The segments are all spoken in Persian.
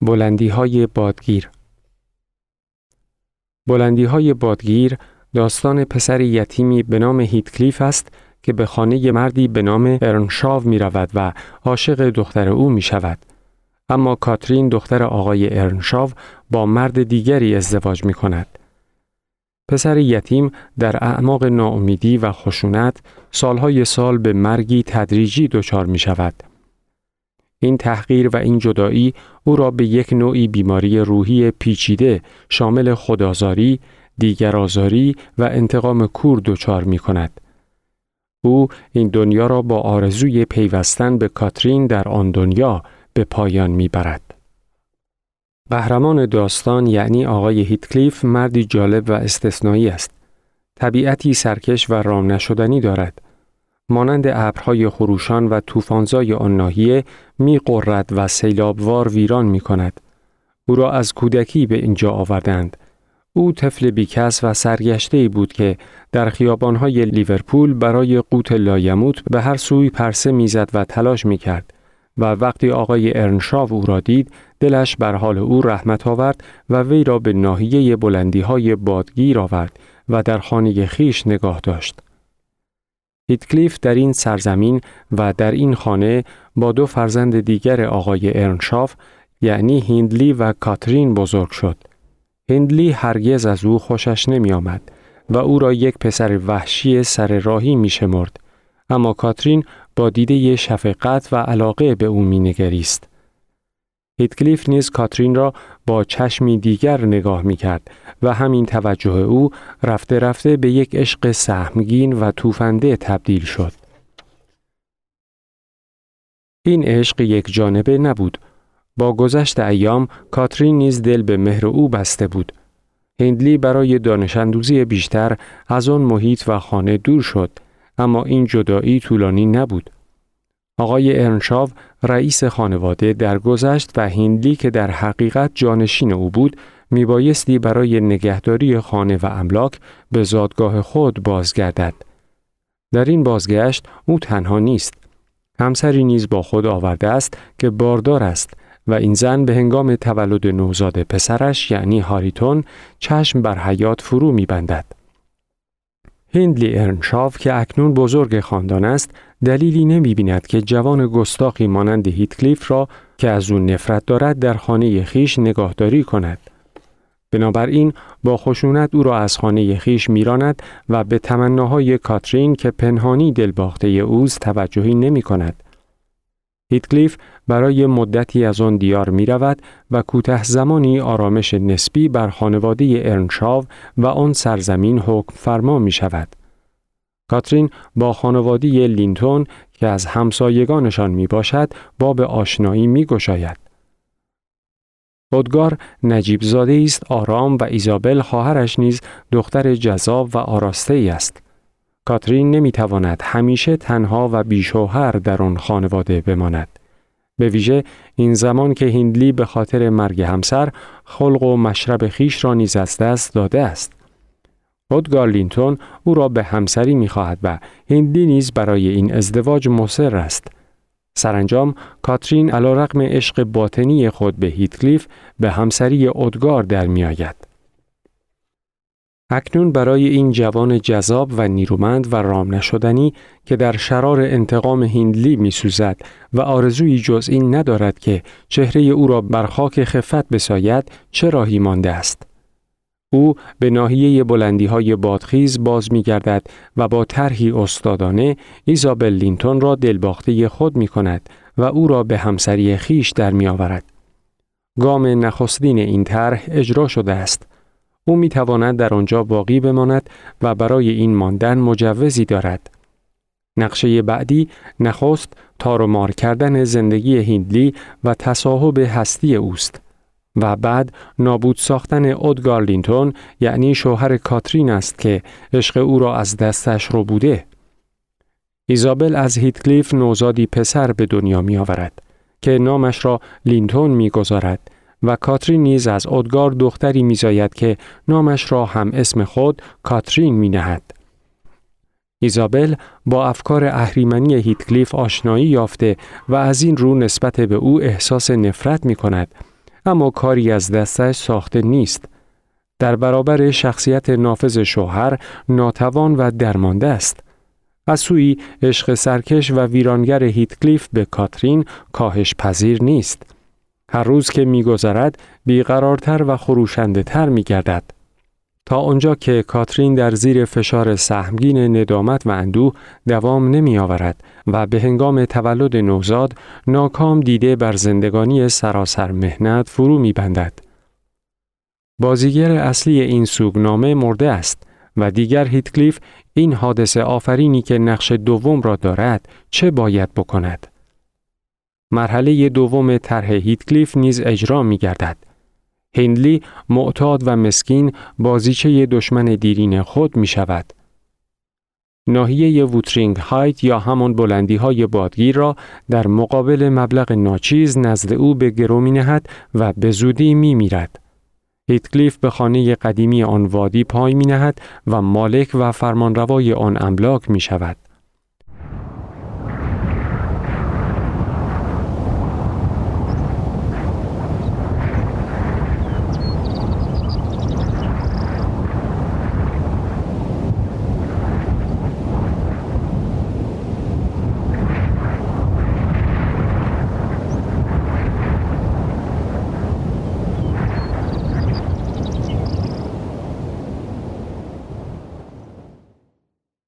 بلندی های بادگیر بلندی های بادگیر داستان پسر یتیمی به نام هیتکلیف است که به خانه مردی به نام ارنشاو می رود و عاشق دختر او می شود. اما کاترین دختر آقای ارنشاو با مرد دیگری ازدواج می کند. پسر یتیم در اعماق ناامیدی و خشونت سالهای سال به مرگی تدریجی دچار می شود. این تحقیر و این جدایی او را به یک نوعی بیماری روحی پیچیده شامل خدازاری، دیگرازاری و انتقام کور دچار می کند. او این دنیا را با آرزوی پیوستن به کاترین در آن دنیا به پایان می برد. قهرمان داستان یعنی آقای هیتکلیف مردی جالب و استثنایی است. طبیعتی سرکش و رام نشدنی دارد. مانند ابرهای خروشان و طوفانزای آن ناحیه می قرد و سیلابوار ویران می کند. او را از کودکی به اینجا آوردند. او طفل بیکس و سرگشته بود که در خیابانهای لیورپول برای قوت لایموت به هر سوی پرسه می‌زد و تلاش می کرد. و وقتی آقای ارنشاو او را دید دلش بر حال او رحمت آورد و وی را به ناحیه بلندی های بادگیر آورد و در خانه خیش نگاه داشت. هیتکلیف در این سرزمین و در این خانه با دو فرزند دیگر آقای ارنشاف یعنی هندلی و کاترین بزرگ شد. هندلی هرگز از او خوشش نمی آمد و او را یک پسر وحشی سر راهی می شمرد. اما کاترین با دیده شفقت و علاقه به او می نگریست. هیتکلیف نیز کاترین را با چشمی دیگر نگاه می کرد و همین توجه او رفته رفته به یک عشق سهمگین و توفنده تبدیل شد. این عشق یک جانبه نبود. با گذشت ایام کاترین نیز دل به مهر او بسته بود. هندلی برای دانشندوزی بیشتر از آن محیط و خانه دور شد اما این جدایی طولانی نبود. آقای ارنشاو رئیس خانواده درگذشت و هندلی که در حقیقت جانشین او بود میبایستی برای نگهداری خانه و املاک به زادگاه خود بازگردد. در این بازگشت او تنها نیست. همسری نیز با خود آورده است که باردار است و این زن به هنگام تولد نوزاد پسرش یعنی هاریتون چشم بر حیات فرو میبندد. هندلی ارنشاف که اکنون بزرگ خاندان است دلیلی نمی بیند که جوان گستاخی مانند هیتکلیف را که از او نفرت دارد در خانه خیش نگاهداری کند. بنابراین با خشونت او را از خانه خیش میراند و به تمناهای کاترین که پنهانی دلباخته اوز توجهی نمی کند. هیتکلیف برای مدتی از آن دیار می رود و کوته زمانی آرامش نسبی بر خانواده ارنشاو و آن سرزمین حکم فرما می شود. کاترین با خانواده لینتون که از همسایگانشان می باشد باب آشنایی می گشاید. ادگار نجیب زاده است آرام و ایزابل خواهرش نیز دختر جذاب و آراسته ای است. کاترین نمی تواند همیشه تنها و بیشوهر در آن خانواده بماند. به ویژه این زمان که هندلی به خاطر مرگ همسر خلق و مشرب خیش را نیز از دست داده است. ادگار لینتون او را به همسری می‌خواهد و هندلی نیز برای این ازدواج مصر است. سرانجام کاترین علیرغم عشق باطنی خود به هیتکلیف به همسری ادگار در میآید. اکنون برای این جوان جذاب و نیرومند و رام نشدنی که در شرار انتقام هندلی می سوزد و آرزوی جز این ندارد که چهره او را بر خاک خفت بساید چه راهی مانده است. او به ناحیه بلندی های بادخیز باز می گردد و با طرحی استادانه ایزابل لینتون را دلباخته خود می کند و او را به همسری خیش در می آورد. گام نخستین این طرح اجرا شده است او می تواند در آنجا باقی بماند و برای این ماندن مجوزی دارد. نقشه بعدی نخست تارومار کردن زندگی هیندلی و تصاحب هستی اوست و بعد نابود ساختن ادگار لینتون یعنی شوهر کاترین است که عشق او را از دستش ربوده. ایزابل از هیتکلیف نوزادی پسر به دنیا می آورد که نامش را لینتون می گذارد و کاترین نیز از ادگار دختری میزاید که نامش را هم اسم خود کاترین می نهد. ایزابل با افکار اهریمنی هیتکلیف آشنایی یافته و از این رو نسبت به او احساس نفرت می کند اما کاری از دستش ساخته نیست. در برابر شخصیت نافذ شوهر ناتوان و درمانده است. از سوی عشق سرکش و ویرانگر هیتکلیف به کاترین کاهش پذیر نیست. هر روز که میگذرد بیقرارتر و خروشنده تر می گردد. تا آنجا که کاترین در زیر فشار سهمگین ندامت و اندوه دوام نمی آورد و به هنگام تولد نوزاد ناکام دیده بر زندگانی سراسر مهنت فرو می بندد. بازیگر اصلی این سوگنامه مرده است و دیگر هیتکلیف این حادثه آفرینی که نقش دوم را دارد چه باید بکند؟ مرحله دوم طرح هیتکلیف نیز اجرا می گردد. هندلی معتاد و مسکین بازیچه دشمن دیرین خود می شود. ناحیه ووترینگ هایت یا همان بلندی های بادگیر را در مقابل مبلغ ناچیز نزد او به گرو می نهد و به زودی می میرد. هیتکلیف به خانه قدیمی آن وادی پای می نهد و مالک و فرمانروای آن املاک می شود.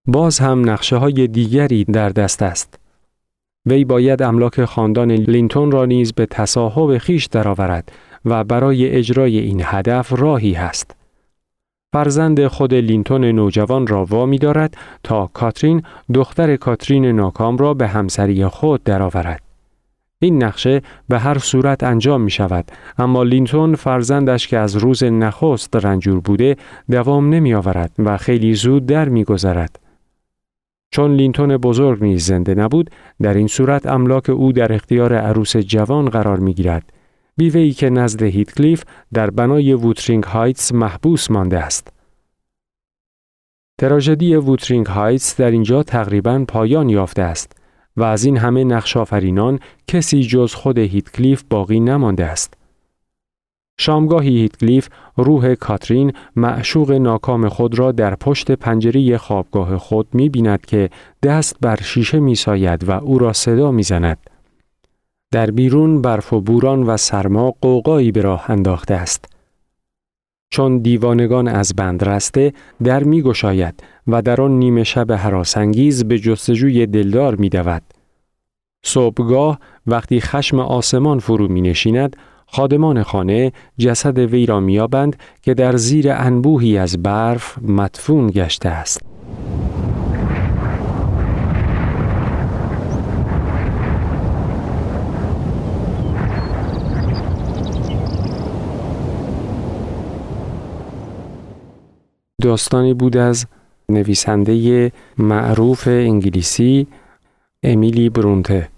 باز هم نقشه های دیگری در دست است. وی باید املاک خاندان لینتون را نیز به تصاحب خویش درآورد و برای اجرای این هدف راهی هست. فرزند خود لینتون نوجوان را وامی دارد تا کاترین دختر کاترین ناکام را به همسری خود درآورد. این نقشه به هر صورت انجام می شود اما لینتون فرزندش که از روز نخست رنجور بوده دوام نمی آورد و خیلی زود در می گذرد. چون لینتون بزرگ نیز زنده نبود در این صورت املاک او در اختیار عروس جوان قرار می گیرد بیوه‌ای که نزد هیتکلیف در بنای Wuthering Heights محبوس مانده است. تراژدی Wuthering Heights در اینجا تقریبا پایان یافته است و از این همه نقش کسی جز خود هیتکلیف باقی نمانده است. شامگاهی هیتکلیف روح کاترین معشوق ناکام خود را در پشت پنجره خوابگاه خود می بیند که دست بر شیشه می ساید و او را صدا می زند. در بیرون برف و بوران و سرما قوقایی به راه انداخته است. چون دیوانگان از بند رسته در می گشاید و در آن نیمه شب حراسانگیز به جستجوی دلدار می دود. صبحگاه وقتی خشم آسمان فرو می نشیند خادمان خانه جسد وی را میابند که در زیر انبوهی از برف مدفون گشته است. داستانی بود از نویسنده معروف انگلیسی امیلی برونته